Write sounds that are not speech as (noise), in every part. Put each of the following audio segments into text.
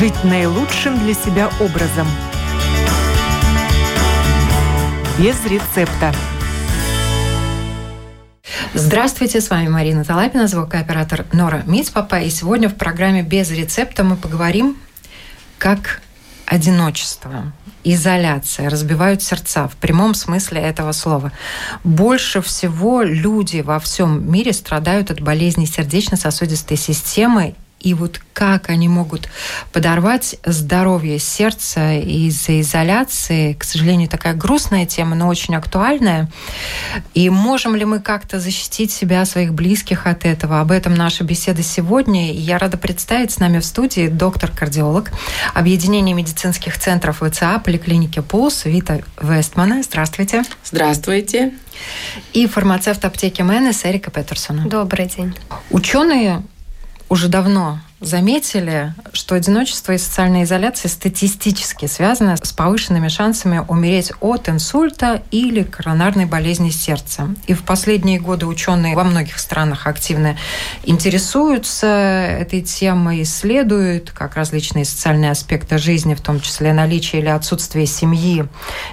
жить наилучшим для себя образом. Без рецепта. Здравствуйте, с вами Марина Талапина, звукооператор Нора Мицпапа. И сегодня в программе «Без рецепта» мы поговорим, как одиночество, изоляция разбивают сердца в прямом смысле этого слова. Больше всего люди во всем мире страдают от болезней сердечно-сосудистой системы и вот как они могут подорвать здоровье сердца из-за изоляции, к сожалению, такая грустная тема, но очень актуальная. И можем ли мы как-то защитить себя, своих близких от этого? Об этом наша беседа сегодня. И я рада представить с нами в студии доктор-кардиолог Объединения медицинских центров ВЦА поликлиники ПУЛС Вита Вестмана. Здравствуйте. Здравствуйте. И фармацевт аптеки Мэнес Эрика Петерсона. Добрый день. Ученые уже давно заметили, что одиночество и социальная изоляция статистически связаны с повышенными шансами умереть от инсульта или коронарной болезни сердца. И в последние годы ученые во многих странах активно интересуются этой темой, исследуют как различные социальные аспекты жизни, в том числе наличие или отсутствие семьи,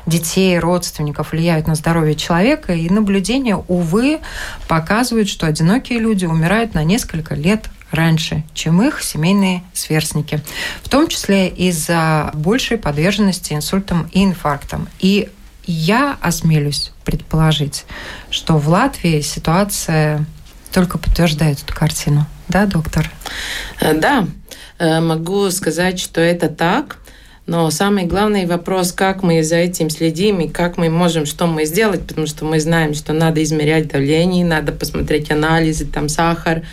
детей, родственников влияют на здоровье человека. И наблюдения, увы, показывают, что одинокие люди умирают на несколько лет раньше, чем их семейные сверстники, в том числе из-за большей подверженности инсультам и инфарктам. И я осмелюсь предположить, что в Латвии ситуация только подтверждает эту картину. Да, доктор? Э, да, э, могу сказать, что это так. Но самый главный вопрос, как мы за этим следим и как мы можем, что мы сделать, потому что мы знаем, что надо измерять давление, надо посмотреть анализы, там сахар,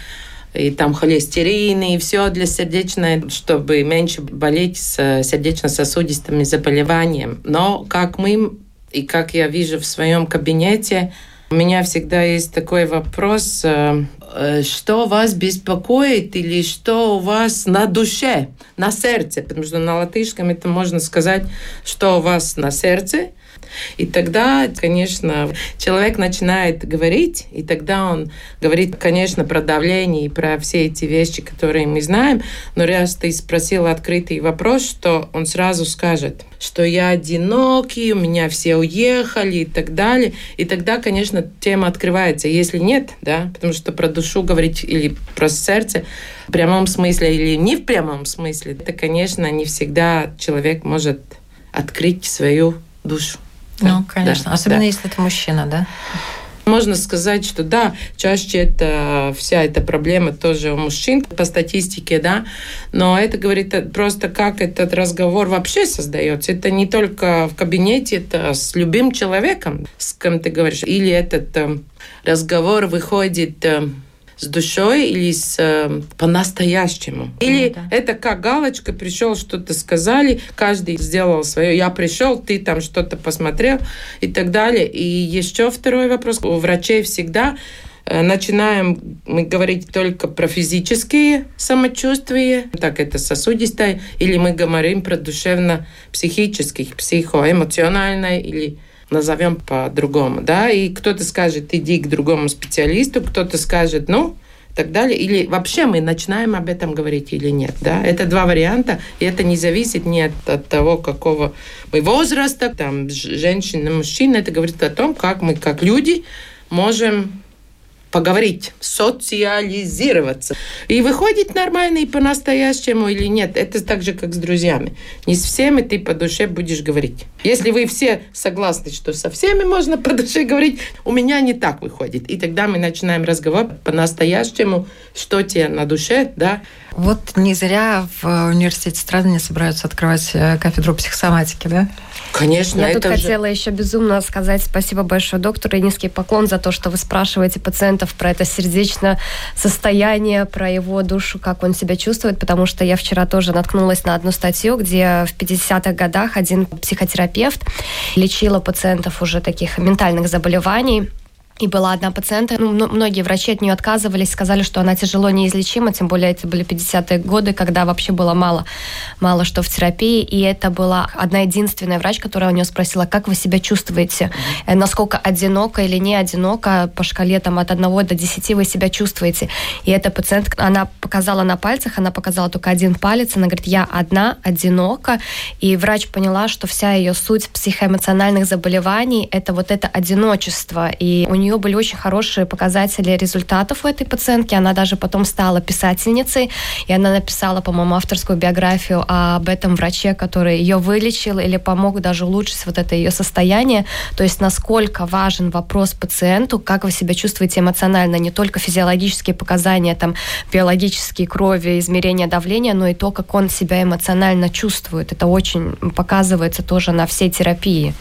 и там холестерин, и все для сердечной, чтобы меньше болеть с сердечно-сосудистыми заболеваниями. Но как мы, и как я вижу в своем кабинете, у меня всегда есть такой вопрос, э, э, что вас беспокоит или что у вас на душе, на сердце, потому что на латышском это можно сказать, что у вас на сердце – и тогда, конечно, человек начинает говорить, и тогда он говорит, конечно, про давление и про все эти вещи, которые мы знаем, но раз ты спросил открытый вопрос, что он сразу скажет, что я одинокий, у меня все уехали и так далее. И тогда, конечно, тема открывается. Если нет, да, потому что про душу говорить или про сердце в прямом смысле или не в прямом смысле, это, конечно, не всегда человек может открыть свою душу. Ну, конечно. Да, Особенно да. если это мужчина, да? Можно сказать, что да, чаще это вся эта проблема тоже у мужчин по статистике, да, но это говорит просто, как этот разговор вообще создается. Это не только в кабинете, это с любым человеком, с кем ты говоришь. Или этот э, разговор выходит э, с душой или с э, по-настоящему. Или да. это как галочка, пришел, что-то сказали, каждый сделал свое. Я пришел, ты там что-то посмотрел и так далее. И еще второй вопрос. У врачей всегда э, начинаем мы говорить только про физические самочувствия, так это сосудистое, или мы говорим про душевно-психических, психоэмоциональное или назовем по-другому, да, и кто-то скажет, иди к другому специалисту, кто-то скажет, ну, и так далее, или вообще мы начинаем об этом говорить или нет, да, это два варианта, и это не зависит ни от, от того, какого мы возраста, там, женщина, мужчина, это говорит о том, как мы, как люди, можем поговорить, социализироваться. И выходит нормально и по-настоящему или нет. Это так же, как с друзьями. Не с всеми ты по душе будешь говорить. Если вы все согласны, что со всеми можно по душе говорить, у меня не так выходит. И тогда мы начинаем разговор по-настоящему, что тебе на душе, да, вот не зря в университете Страдания собираются открывать э, кафедру психосоматики, да? Конечно. Я тут же... хотела еще безумно сказать спасибо большое доктору и низкий поклон за то, что вы спрашиваете пациентов про это сердечное состояние, про его душу, как он себя чувствует, потому что я вчера тоже наткнулась на одну статью, где в 50-х годах один психотерапевт лечила пациентов уже таких ментальных заболеваний, И была одна пациентка, ну, многие врачи от нее отказывались, сказали, что она тяжело неизлечима, тем более это были 50-е годы, когда вообще было мало, мало что в терапии. И это была одна единственная врач, которая у нее спросила, как вы себя чувствуете, mm-hmm. насколько одиноко или не одиноко по шкале там, от 1 до 10 вы себя чувствуете. И эта пациентка, она показала на пальцах, она показала только один палец, она говорит, я одна, одинока. И врач поняла, что вся ее суть психоэмоциональных заболеваний – это вот это одиночество. И у нее были очень хорошие показатели результатов у этой пациентки. Она даже потом стала писательницей, и она написала, по-моему, авторскую биографию об этом враче, который ее вылечил или помог даже улучшить вот это ее состояние. То есть насколько важен вопрос пациенту, как вы себя чувствуете эмоционально, не только физиологические показания, там, биологические крови, измерения давления, но и то, как он себя эмоционально чувствует. Это очень показывается тоже на всей терапии.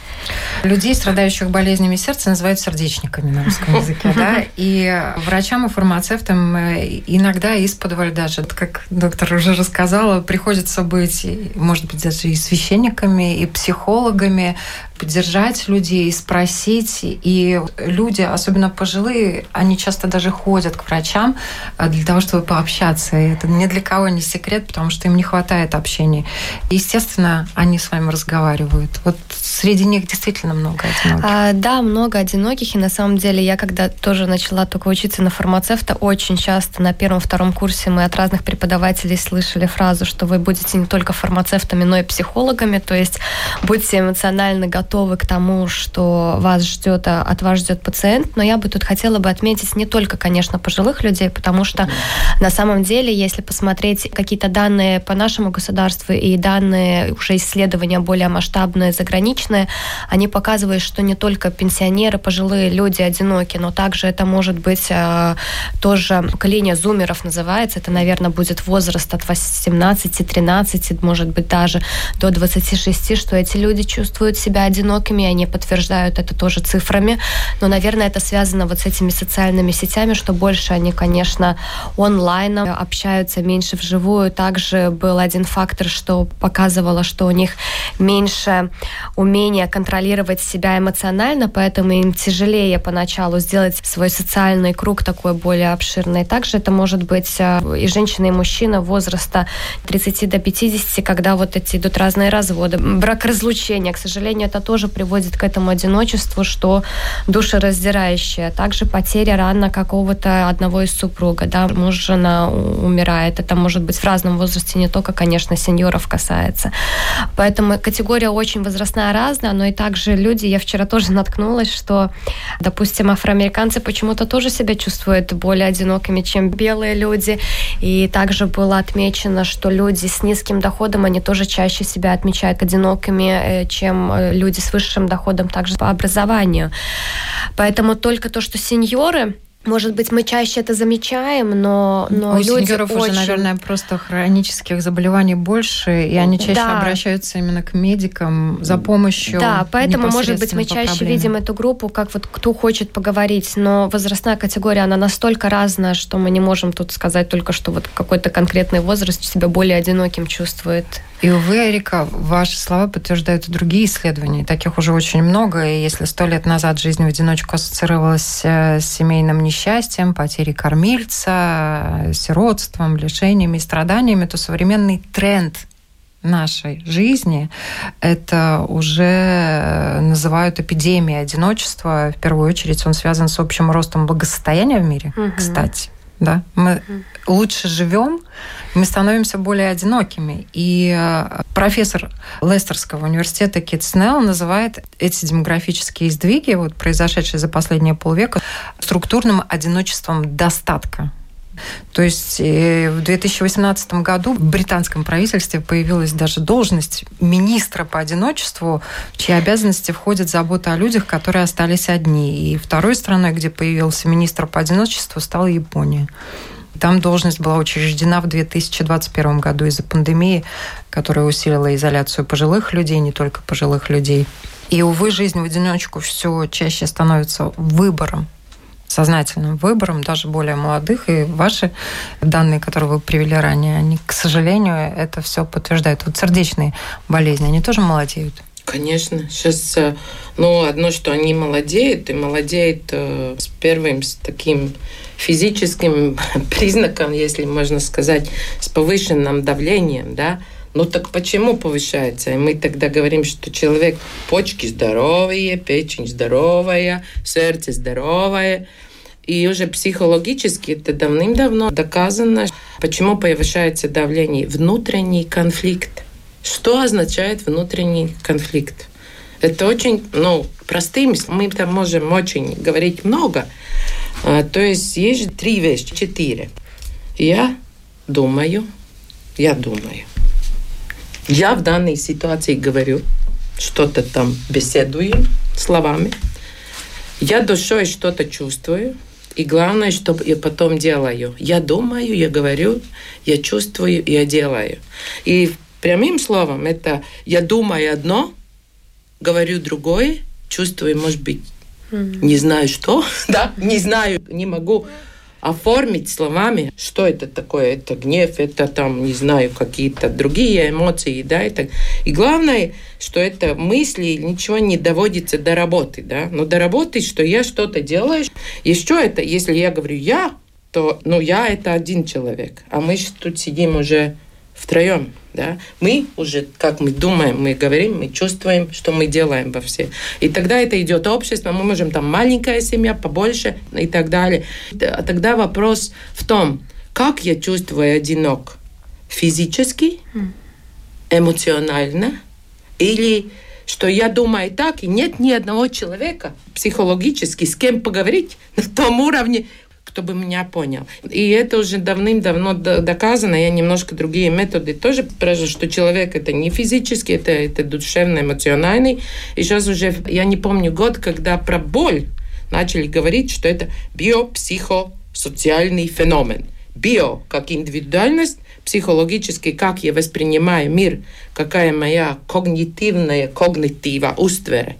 Людей, страдающих болезнями сердца, называют сердечниками на русском языке, да, и врачам и фармацевтам э, иногда из-под даже, как доктор уже рассказала, приходится быть, может быть, даже и священниками, и психологами, поддержать людей, спросить. И люди, особенно пожилые, они часто даже ходят к врачам э, для того, чтобы пообщаться. И это ни для кого не секрет, потому что им не хватает общения. Естественно, они с вами разговаривают. Вот среди них действительно много одиноких. А, да, много одиноких. И на самом деле я когда тоже начала только учиться на фармацевта, очень часто на первом-втором курсе мы от разных преподавателей слышали фразу, что вы будете не только фармацевтами, но и психологами. То есть будьте эмоционально готовы готовы к тому, что вас ждет, а, от вас ждет пациент, но я бы тут хотела бы отметить не только, конечно, пожилых людей, потому что на самом деле, если посмотреть какие-то данные по нашему государству и данные уже исследования более масштабные, заграничные, они показывают, что не только пенсионеры, пожилые люди одиноки, но также это может быть э, тоже поколение зумеров называется, это, наверное, будет возраст от 18-13, может быть, даже до 26, что эти люди чувствуют себя одинокими они подтверждают это тоже цифрами. Но, наверное, это связано вот с этими социальными сетями, что больше они, конечно, онлайн общаются, меньше вживую. Также был один фактор, что показывало, что у них меньше умения контролировать себя эмоционально, поэтому им тяжелее поначалу сделать свой социальный круг такой более обширный. Также это может быть э, и женщина, и мужчина возраста 30 до 50, когда вот эти идут разные разводы. Брак разлучения, к сожалению, это тоже приводит к этому одиночеству, что душераздирающее. Также потеря рано какого-то одного из супруга, да, муж, жена умирает. Это может быть в разном возрасте, не только, конечно, сеньоров касается. Поэтому категория очень возрастная разная, но и также люди, я вчера тоже наткнулась, что, допустим, афроамериканцы почему-то тоже себя чувствуют более одинокими, чем белые люди. И также было отмечено, что люди с низким доходом, они тоже чаще себя отмечают одинокими, э, чем э, люди с высшим доходом также по образованию. Поэтому только то, что сеньоры может быть, мы чаще это замечаем, но, но У люди сеньоров очень... уже, наверное, просто хронических заболеваний больше, и они чаще Да. обращаются именно к медикам за помощью. Да, поэтому, может быть, мы чаще проблеме. видим эту группу, как вот кто хочет поговорить, но возрастная категория, она настолько разная, что мы не можем тут сказать только, что вот какой-то конкретный возраст себя более одиноким чувствует. И, увы, Эрика, ваши слова подтверждают и другие исследования. Таких уже очень много. И если сто лет назад жизнь в одиночку ассоциировалась э, с семейным несчастьем, потерей кормильца, э, сиротством, лишениями и страданиями, то современный тренд нашей жизни это уже э, называют эпидемией одиночества. В первую очередь он связан с общим ростом благосостояния в мире, Мгм. кстати. Да? Мы лучше живем, мы становимся более одинокими. И э, профессор Лестерского университета Кит Снелл называет эти демографические сдвиги, вот, произошедшие за последние полвека, структурным одиночеством достатка. То есть э, в 2018 году в британском правительстве появилась даже должность министра по одиночеству, в чьи обязанности входит забота о людях, которые остались одни. И второй страной, где появился министр по одиночеству, стала Япония. Там должность была учреждена в 2021 году из-за пандемии, которая усилила изоляцию пожилых людей, не только пожилых людей. И, увы, жизнь в одиночку все чаще становится выбором сознательным выбором, даже более молодых. И ваши данные, которые вы привели ранее, они, к сожалению, это все подтверждают. Вот сердечные болезни, они тоже молодеют. Конечно. Сейчас, э, ну, одно, что они молодеют, и молодеют э, с первым, с таким физическим (laughs) признаком, если можно сказать, с повышенным давлением, да, ну так почему повышается? И мы тогда говорим, что человек почки здоровые, печень здоровая, сердце здоровое. И уже психологически это давным-давно доказано, почему повышается давление. Внутренний конфликт. Что означает внутренний конфликт? Это очень, ну, простым, мы там можем очень говорить много. А, то есть есть три вещи, четыре. Я думаю, я думаю. Я в данной ситуации говорю, что-то там беседую словами. Я душой что-то чувствую. И главное, что я потом делаю. Я думаю, я говорю, я чувствую, я делаю. И прямым словом это я думаю одно, говорю другое, чувствую, может быть, не знаю что, (laughs) да, не знаю, не могу оформить словами, что это такое, это гнев, это там, не знаю, какие-то другие эмоции, да, это... И главное, что это мысли, ничего не доводится до работы, да, но до работы, что я что-то делаю. Еще это, если я говорю «я», то, ну, я – это один человек, а мы тут сидим уже втроем, да, мы уже, как мы думаем, мы говорим, мы чувствуем, что мы делаем во все. И тогда это идет общество, мы можем там маленькая семья, побольше и так далее. А тогда вопрос в том, как я чувствую одинок? Физически, эмоционально, или что я думаю так, и нет ни одного человека психологически, с кем поговорить на том уровне, кто бы меня понял. И это уже давным-давно доказано. Я немножко другие методы тоже прежде, что человек это не физически, это, это душевно, эмоциональный. И сейчас уже, я не помню год, когда про боль начали говорить, что это биопсихосоциальный феномен. Био как индивидуальность, психологически, как я воспринимаю мир, какая моя когнитивная, когнитива, уствере.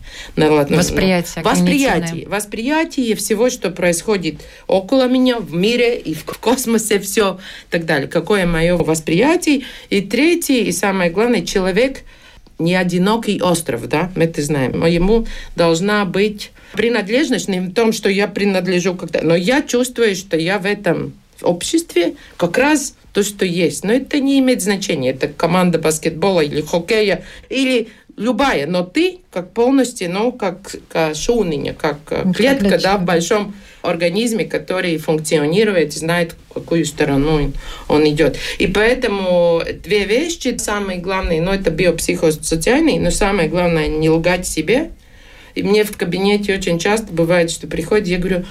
Восприятие. Восприятие. Восприятие всего, что происходит около меня, в мире и в (laughs) космосе, все и так далее. Какое мое восприятие. И третий, и самое главное, человек не одинокий остров, да, мы это знаем. Ему должна быть принадлежность не в том, что я принадлежу когда, но я чувствую, что я в этом обществе как раз то, что есть. Но это не имеет значения. Это команда баскетбола или хоккея, или любая. Но ты как полностью, ну, как, как шуныня, как клетка, да, в большом организме, который функционирует, знает, в какую сторону он идет. И поэтому две вещи, самые главные, ну, это биопсихосоциальные, но самое главное, не лгать себе. И мне в кабинете очень часто бывает, что приходит, я говорю,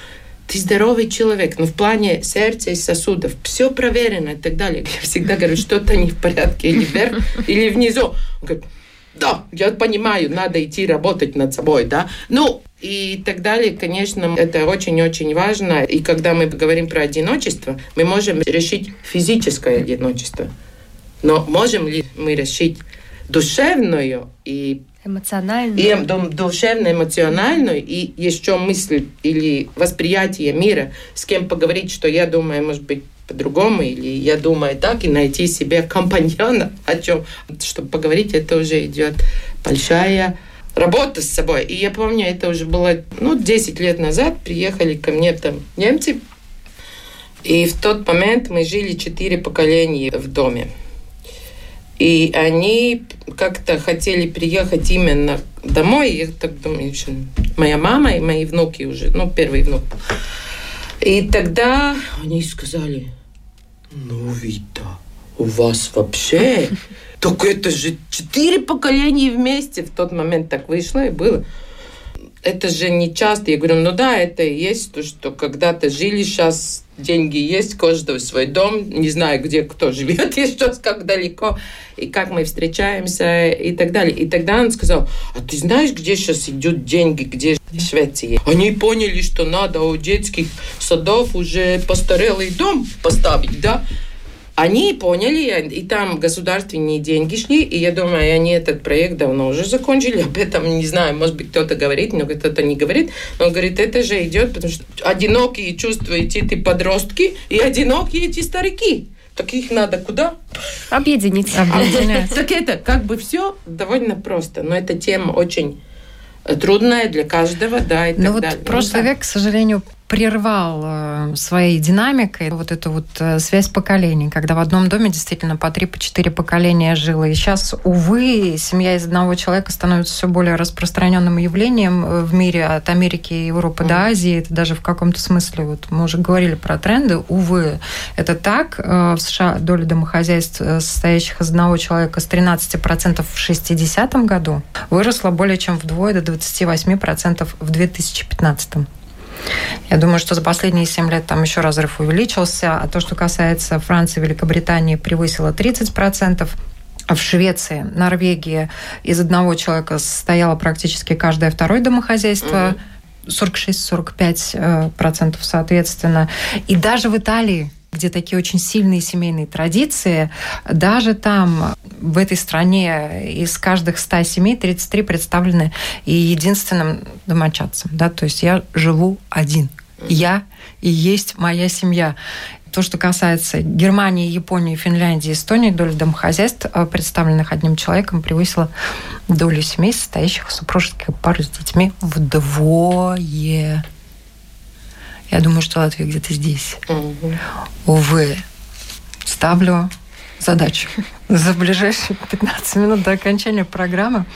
ты здоровый человек, но в плане сердца и сосудов все проверено и так далее. Я всегда говорю, что-то не в порядке, или вверх, или внизу. Он говорит, да, я понимаю, надо идти работать над собой, да. Ну, и так далее, конечно, это очень-очень важно. И когда мы говорим про одиночество, мы можем решить физическое одиночество. Но можем ли мы решить душевную и Эмоциональную. И душевно, эмоциональную, и еще мысль или восприятие мира, с кем поговорить, что я думаю, может быть, по-другому, или я думаю так, и найти себе компаньона, (laughs) о чем, чтобы поговорить, это уже идет большая работа с собой. И я помню, это уже было, ну, 10 лет назад, приехали ко мне там немцы, и в тот момент мы жили четыре поколения в доме. И они как-то хотели приехать именно домой. Я так думаю, моя мама и мои внуки уже, ну, первый внук. И тогда они сказали, ну, Вита, у вас вообще... (laughs) Только это же четыре поколения вместе в тот момент так вышло и было это же не часто. Я говорю, ну да, это и есть то, что когда-то жили, сейчас деньги есть, каждый свой дом, не знаю, где кто живет, (laughs) и сейчас как далеко, и как мы встречаемся, и так далее. И тогда он сказал, а ты знаешь, где сейчас идут деньги, где Швеции? Они поняли, что надо у детских садов уже постарелый дом поставить, да? Они поняли, и там государственные деньги шли, и я думаю, они этот проект давно уже закончили, об этом не знаю, может быть, кто-то говорит, но кто-то не говорит. Но он говорит, это же идет, потому что одинокие чувствуете эти подростки и одинокие эти старики. так их надо куда? Объединить. Объединять. Так это как бы все довольно просто, но эта тема очень трудная для каждого, да, и Ну так вот далее. прошлый Ну, да. век, к сожалению, прервал э, своей динамикой вот эту вот э, связь поколений, когда в одном доме действительно по три, по четыре поколения жило. И сейчас, увы, семья из одного человека становится все более распространенным явлением э, в мире от Америки и Европы до Азии. Это даже в каком-то смысле, вот мы уже говорили про тренды, увы, это так. В США доля домохозяйств, состоящих из одного человека, с 13% в 60 году выросла более чем вдвое до 28% в 2015. Я думаю, что за последние 7 лет там еще разрыв увеличился. А то, что касается Франции, Великобритании, превысило 30%. В Швеции, Норвегии из одного человека состояло практически каждое второе домохозяйство. 46-45% процентов соответственно. И даже в Италии, где такие очень сильные семейные традиции, даже там, в этой стране, из каждых 100 семей 33 представлены и единственным домочадцем. Да? То есть я живу один. Я и есть моя семья. То, что касается Германии, Японии, Финляндии, Эстонии, доля домохозяйств, э, представленных одним человеком, превысила долю семей, состоящих из супружеских пар с детьми вдвое. Я думаю, что Латвия где-то здесь. Мгм. Увы, ставлю задачу за ближайшие 15 минут до окончания программы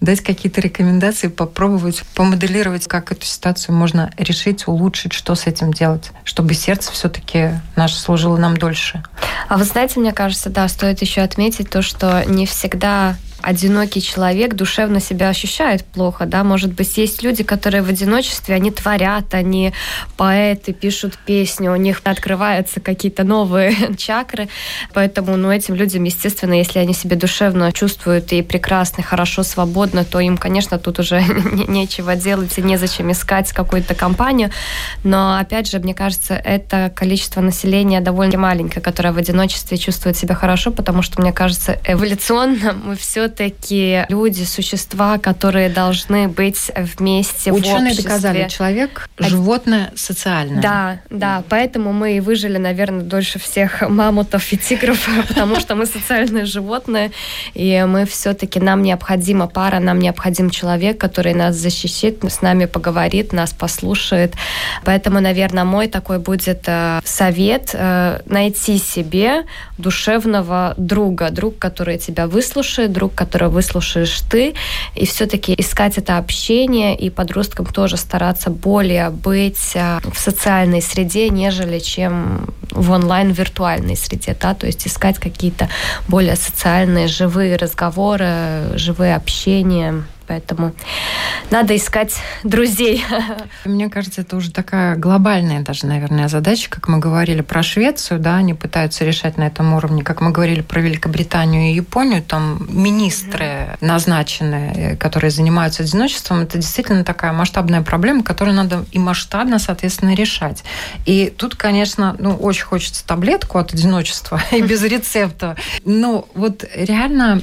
дать какие-то рекомендации, попробовать помоделировать, как эту ситуацию можно решить, улучшить, что с этим делать, чтобы сердце все-таки наше служило нам дольше. А вы знаете, мне кажется, да, стоит еще отметить то, что не всегда одинокий человек душевно себя ощущает плохо, да, может быть, есть люди, которые в одиночестве, они творят, они поэты, пишут песни, у них открываются какие-то новые (laughs) чакры, поэтому, ну, этим людям, естественно, если они себя душевно чувствуют и прекрасно, хорошо, свободно, то им, конечно, тут уже (laughs) не- нечего делать и незачем искать какую-то компанию, но, опять же, мне кажется, это количество населения довольно маленькое, которое в одиночестве чувствует себя хорошо, потому что, мне кажется, эволюционно (laughs) мы все-таки люди, существа, которые должны быть вместе в Ученые обществе. доказали, человек – животное социальное. Да, да, поэтому мы и выжили, наверное, дольше всех (laughs) мамутов и тигров, (laughs) потому что мы социальные животные, и мы все-таки, нам необходима пара, нам необходим человек, который нас защитит, с нами поговорит, нас послушает. Поэтому, наверное, мой такой будет э, совет э, найти себе душевного друга, друг, который тебя выслушает, друг, которого выслушаешь ты, и все-таки искать это общение, и подросткам тоже стараться более быть э, в социальной среде, нежели чем в онлайн-виртуальной среде, да, то есть искать какие-то более социальные, живые разговоры, живые общения. Поэтому надо искать друзей. (laughs) Мне кажется, это уже такая глобальная даже, наверное, задача, как мы говорили про Швецию, да, они пытаются решать на этом уровне, как мы говорили про Великобританию и Японию, там министры назначенные, которые занимаются одиночеством, это действительно такая масштабная проблема, которую надо и масштабно, соответственно, решать. И тут, конечно, ну, очень хочется таблетку от одиночества (laughs) и без рецепта. Но вот реально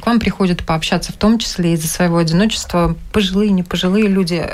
к вам приходят пообщаться, в том числе из-за своего одиночества, пожилые, не пожилые люди.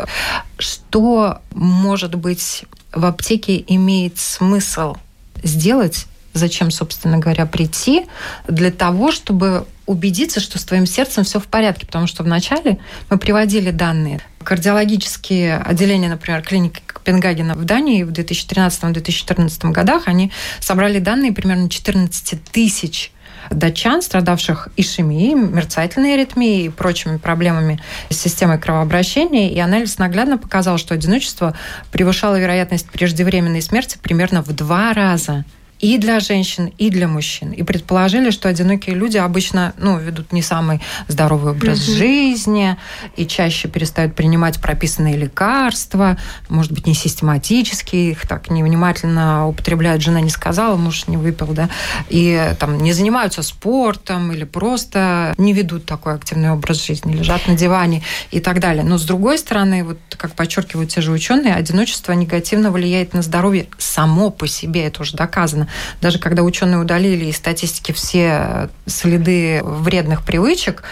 Что, может быть, в аптеке имеет смысл сделать, зачем, собственно говоря, прийти, для того, чтобы убедиться, что с твоим сердцем все в порядке, потому что вначале мы приводили данные. Кардиологические отделения, например, клиники Копенгагена в Дании в 2013-2014 годах, они собрали данные примерно 14 тысяч датчан, страдавших ишемией, мерцательной аритмией и прочими проблемами с системой кровообращения. И анализ наглядно показал, что одиночество превышало вероятность преждевременной смерти примерно в два раза и для женщин, и для мужчин. И предположили, что одинокие люди обычно ну, ведут не самый здоровый образ mm-hmm. жизни и чаще перестают принимать прописанные лекарства, может быть, не систематически, их так невнимательно употребляют, жена не сказала, муж не выпил, да, и там не занимаются спортом или просто не ведут такой активный образ жизни, лежат на диване и так далее. Но с другой стороны, вот как подчеркивают те же ученые, одиночество негативно влияет на здоровье само по себе, это уже доказано. Даже когда ученые удалили из статистики все следы вредных привычек,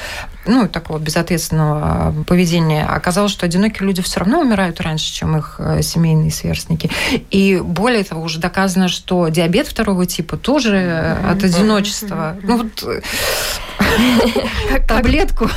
ну, такого безответственного поведения, оказалось, что одинокие люди все равно умирают раньше, чем их э, семейные сверстники. И более того, уже доказано, что диабет второго типа тоже от одиночества. Ну, вот э, таблетку.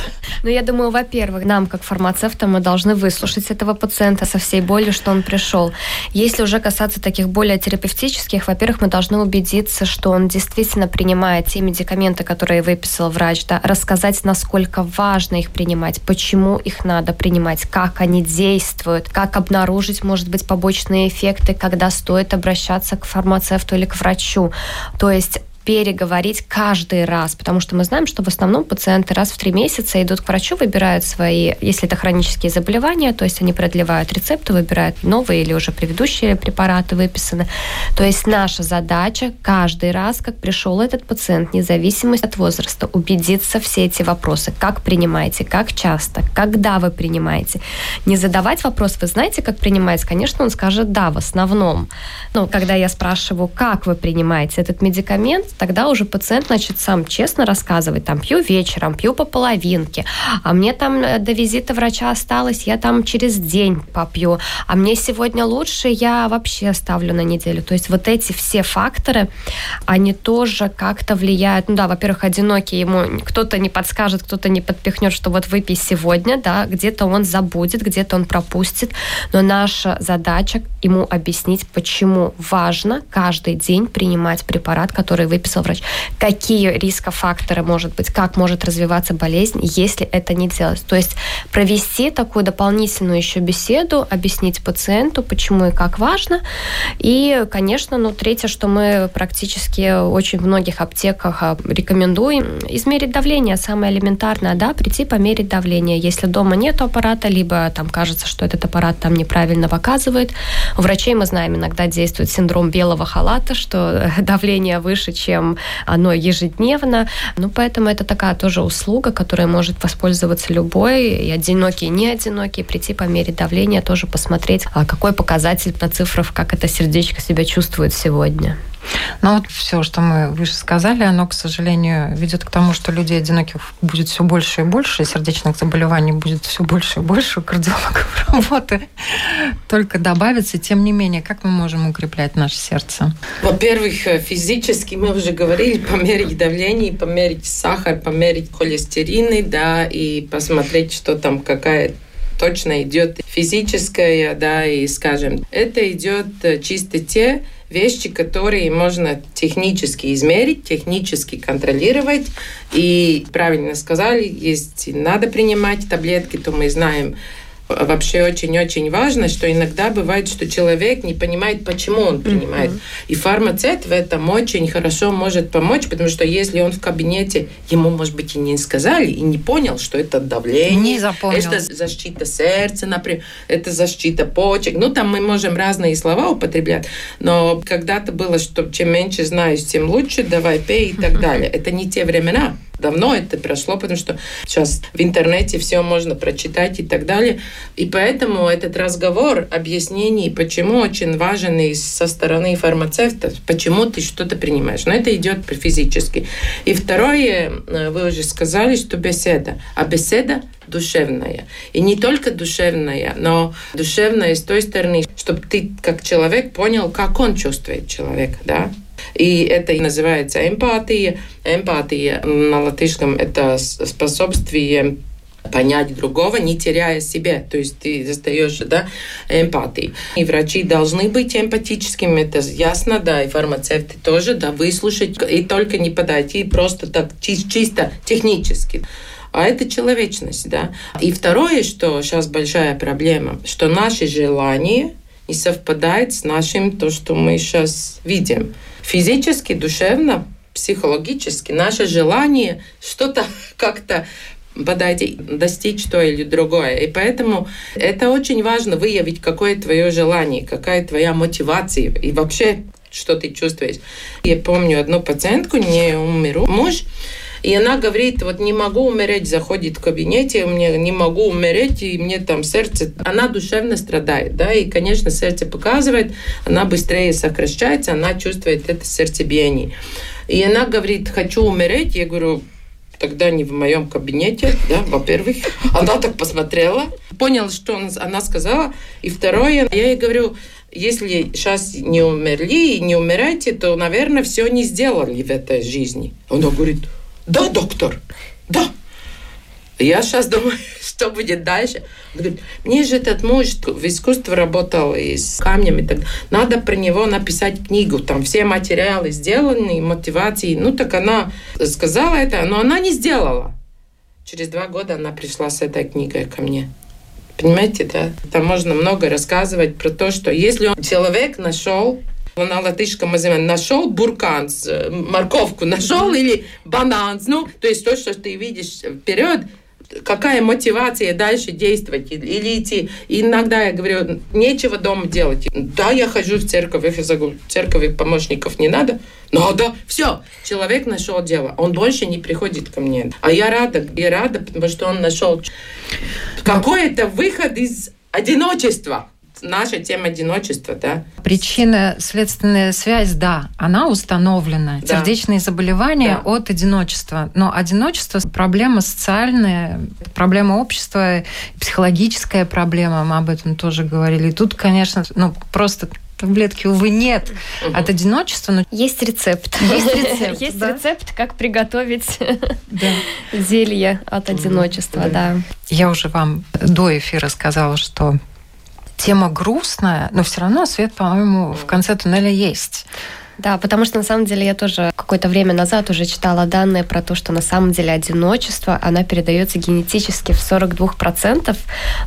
Ну, я думаю, во-первых, нам, как фармацевтам, мы должны выслушать этого пациента со всей болью, что он пришел. Если уже касаться таких более терапевтических, во-первых, мы должны убедиться, что он действительно принимает те медикаменты, которые выписал врач, да, рассказать, насколько важно их принимать, почему их надо принимать, как они действуют, как обнаружить, может быть, побочные эффекты, когда стоит обращаться к фармацевту или к врачу. То есть переговорить каждый раз, потому что мы знаем, что в основном пациенты раз в три месяца идут к врачу, выбирают свои, если это хронические заболевания, то есть они продлевают рецепты, выбирают новые или уже предыдущие препараты выписаны. То есть наша задача каждый раз, как пришел этот пациент, независимо от возраста, убедиться все эти вопросы, как принимаете, как часто, когда вы принимаете. Не задавать вопрос, вы знаете, как принимать? Конечно, он скажет да, в основном. Но когда я спрашиваю, как вы принимаете этот медикамент, тогда уже пациент начнет сам честно рассказывать, там, пью вечером, пью по половинке, а мне там э, до визита врача осталось, я там через день попью, а мне сегодня лучше, я вообще ставлю на неделю. То есть вот эти все факторы, они тоже как-то влияют. Ну да, во-первых, одинокий, ему кто-то не подскажет, кто-то не подпихнет, что вот выпей сегодня, да, где-то он забудет, где-то он пропустит, но наша задача ему объяснить, почему важно каждый день принимать препарат, который выписан выписал врач, какие рискофакторы может быть, как может развиваться болезнь, если это не делать. То есть провести такую дополнительную еще беседу, объяснить пациенту, почему и как важно. И, конечно, ну, третье, что мы практически очень в многих аптеках а, рекомендуем, измерить давление, самое элементарное, да, прийти померить давление. Если дома нет аппарата, либо там кажется, что этот аппарат там неправильно показывает. У врачей мы знаем, иногда действует синдром белого халата, что (laughs) давление выше, чем чем оно ежедневно. Ну, поэтому это такая тоже услуга, которой может воспользоваться любой, и одинокий, и не одинокий, прийти померить давление, тоже посмотреть, а какой показатель на цифрах, как это сердечко себя чувствует сегодня. Но вот все, что мы выше сказали, оно, к сожалению, ведет к тому, что людей одиноких будет все больше и больше, и сердечных заболеваний будет все больше и больше, у кардиологов (laughs) работы только добавится. Тем не менее, как мы можем укреплять наше сердце? Во-первых, э, физически мы уже говорили, померить давление, померить сахар, померить холестерины, да, и посмотреть, что там, какая точно идет физическая, да, и скажем, это идет э, чисто те вещи, которые можно технически измерить, технически контролировать. И правильно сказали, есть надо принимать таблетки, то мы знаем, вообще очень-очень важно, что иногда бывает, что человек не понимает, почему он принимает. Mm-hmm. И фармацевт в этом очень хорошо может помочь, потому что если он в кабинете, ему, может быть, и не сказали, и не понял, что это давление, не запомнил. это защита сердца, например, это защита почек. Ну, там мы можем разные слова употреблять, но когда-то было, что чем меньше знаешь, тем лучше, давай пей и так (laughs) далее. Это не те времена. Давно это прошло, потому что сейчас в интернете все можно прочитать и так далее. И поэтому этот разговор, объяснений, почему очень важен и со стороны фармацевта, почему ты что-то принимаешь. Но это идет физически. И второе, э, вы уже сказали, что беседа. А беседа душевная. И не только душевная, но душевная с той стороны, чтобы ты как человек понял, как он чувствует человека, да? И это и называется эмпатия. Эмпатия на латышском – это способствие понять другого, не теряя себя. То есть ты застаешь да, эмпатии. И врачи должны быть эмпатическими, это ясно, да, и фармацевты тоже, да, выслушать и только не подойти просто так чисто технически а это человечность, да. И второе, что сейчас большая проблема, что наши желания не совпадают с нашим, то, что мы сейчас видим физически, душевно, психологически наше желание что-то (laughs) как-то подойти, достичь то или другое. И поэтому это очень важно выявить, какое твое желание, какая твоя мотивация и вообще, что ты чувствуешь. Я помню одну пациентку, не умер муж, И она говорит, вот не могу умереть, заходит в кабинете, мне не могу умереть, и мне там сердце, она душевно страдает, да, и, конечно, сердце показывает, она быстрее сокращается, она чувствует это сердцебиение. И она говорит, хочу умереть, я говорю, тогда не в моем кабинете, да, во-первых. Она так посмотрела, поняла, что она сказала. И второе, я ей говорю, если сейчас не умерли и не умираете, то, наверное, все не сделали в этой жизни. Она говорит, да, доктор, да. Я сейчас думаю, (laughs) что будет дальше. Говорит, мне же этот муж в искусстве работал и с камнями. Так надо про него написать книгу. Там все материалы сделаны, мотивации. Ну, так она сказала это, но она не сделала. Через два года она пришла с этой книгой ко мне. Понимаете, да? Там можно много рассказывать про то, что если он, человек нашел на латышском языке нашел буркан, морковку нашел или банан, ну, то есть то, что ты видишь вперед, какая мотивация дальше действовать или идти. И иногда я говорю, нечего дома делать. Да, я хожу в церковь, я говорю, в церкови помощников не надо. Надо. Все, человек нашел дело. Он больше не приходит ко мне. А я рада, я рада, потому что он нашел какой-то выход из одиночества наша тема одиночества, да. Причина, следственная связь, да, она установлена. Да. Сердечные заболевания да. от одиночества. Но одиночество – проблема социальная, проблема общества, психологическая проблема, мы об этом тоже говорили. И тут, конечно, ну, просто таблетки, увы, нет угу. от одиночества. Но... Есть рецепт. Есть рецепт, (laughs) Есть да? рецепт, как приготовить (laughs) да. зелье от одиночества, да. да. Я уже вам до эфира сказала, что тема грустная, но все равно свет, по-моему, в конце туннеля есть. Да, потому что на самом деле я тоже какое-то время назад уже читала данные про то, что на самом деле одиночество, она передается генетически в 42%,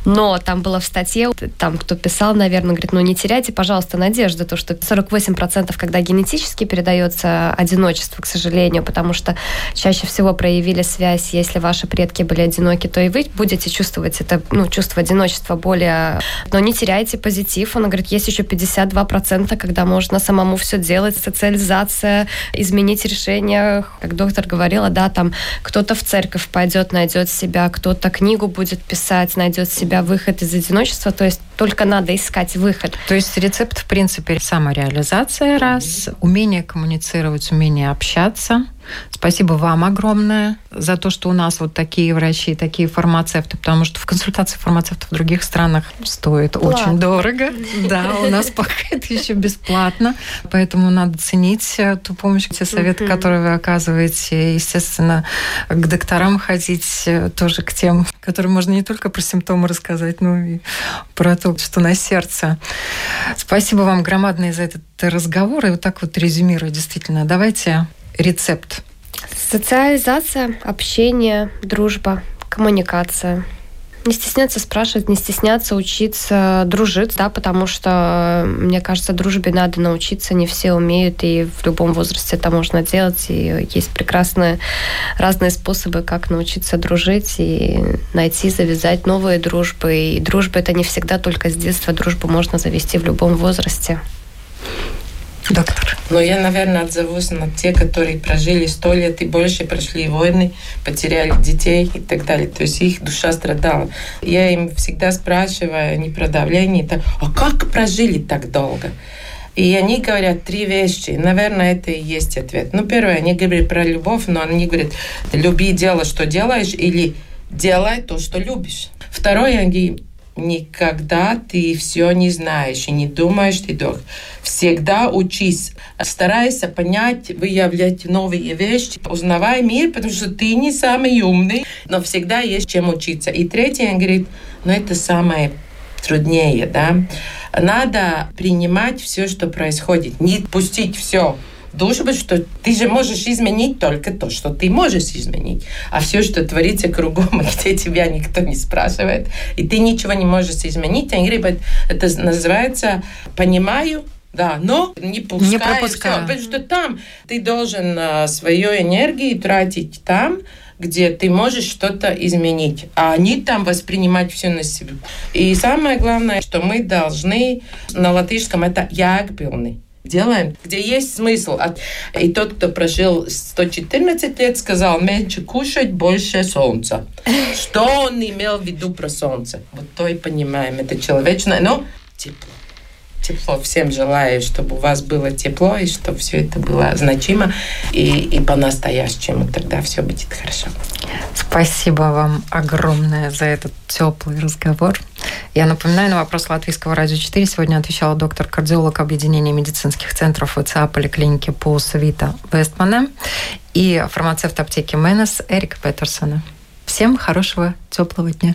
но там было в статье, там кто писал, наверное, говорит, ну не теряйте, пожалуйста, надежды, то, что 48% когда генетически передается одиночество, к сожалению, потому что чаще всего проявили связь, если ваши предки были одиноки, то и вы будете чувствовать это, ну, чувство одиночества более... Но не теряйте позитив. Она говорит, есть еще 52%, когда можно самому все делать, социализация, изменить решение. Как доктор говорила, да, там кто-то в церковь пойдет, найдет себя, кто-то книгу будет писать, найдет себя выход из одиночества. То есть только надо искать выход. То есть рецепт, в принципе, самореализация раз, умение коммуницировать, умение общаться – Спасибо вам огромное за то, что у нас вот такие врачи, такие фармацевты, потому что в консультации фармацевтов в других странах стоит Платно. очень дорого. Да, у нас (laughs) пока это еще бесплатно, поэтому надо ценить э, ту помощь, те советы, которые вы оказываете. Естественно, к докторам ходить, э, тоже к тем, которым можно не только про симптомы рассказать, но и про то, что на сердце. Спасибо вам громадное за этот разговор. И вот так вот резюмирую, действительно. Давайте рецепт? Социализация, общение, дружба, коммуникация. Не стесняться спрашивать, не стесняться учиться дружить, да, потому что, мне кажется, дружбе надо научиться, не все умеют, и в любом возрасте это можно делать, и есть прекрасные разные способы, как научиться дружить и найти, завязать новые дружбы. И дружба это не всегда только с детства, дружбу можно завести в любом возрасте доктор? Но я, наверное, отзовусь на те, которые прожили сто лет и больше, прошли войны, потеряли детей и так далее. То есть их душа страдала. Я им всегда спрашиваю не про давление, а как прожили так долго? И они говорят три вещи. Наверное, это и есть ответ. Ну, первое, они говорят про любовь, но они говорят, люби дело, что делаешь, или делай то, что любишь. Второе, они никогда ты все не знаешь и не думаешь ты долго. Всегда учись, старайся понять, выявлять новые вещи, узнавай мир, потому что ты не самый умный, но всегда есть чем учиться. И третье, он говорит, ну это самое труднее, да. Надо принимать все, что происходит, не пустить все дружба, что ты же можешь изменить только то, что ты можешь изменить. А все, что творится кругом, (laughs) где тебя никто не спрашивает, и ты ничего не можешь изменить, они говорят, это называется «понимаю, да, но не пускай. Не пропускай. Все, потому что там ты должен а, свою энергию тратить там, где ты можешь что-то изменить, а они там воспринимать все на себя. И самое главное, что мы должны на латышском это ягпилны делаем, где есть смысл. И тот, кто прожил 114 лет, сказал, меньше кушать, больше солнца. (laughs) Что он имел в виду про солнце? Вот то и понимаем, это человечное, но тепло тепло. Всем желаю, чтобы у вас было тепло, и чтобы все это было значимо и, и по-настоящему. Тогда все будет хорошо. Спасибо вам огромное за этот теплый разговор. Я напоминаю, на вопрос Латвийского радио 4 сегодня отвечала доктор-кардиолог Объединения медицинских центров ВЦА поликлиники Пулса Вита Вестмана и фармацевт аптеки Менес Эрика Петерсона. Всем хорошего теплого дня.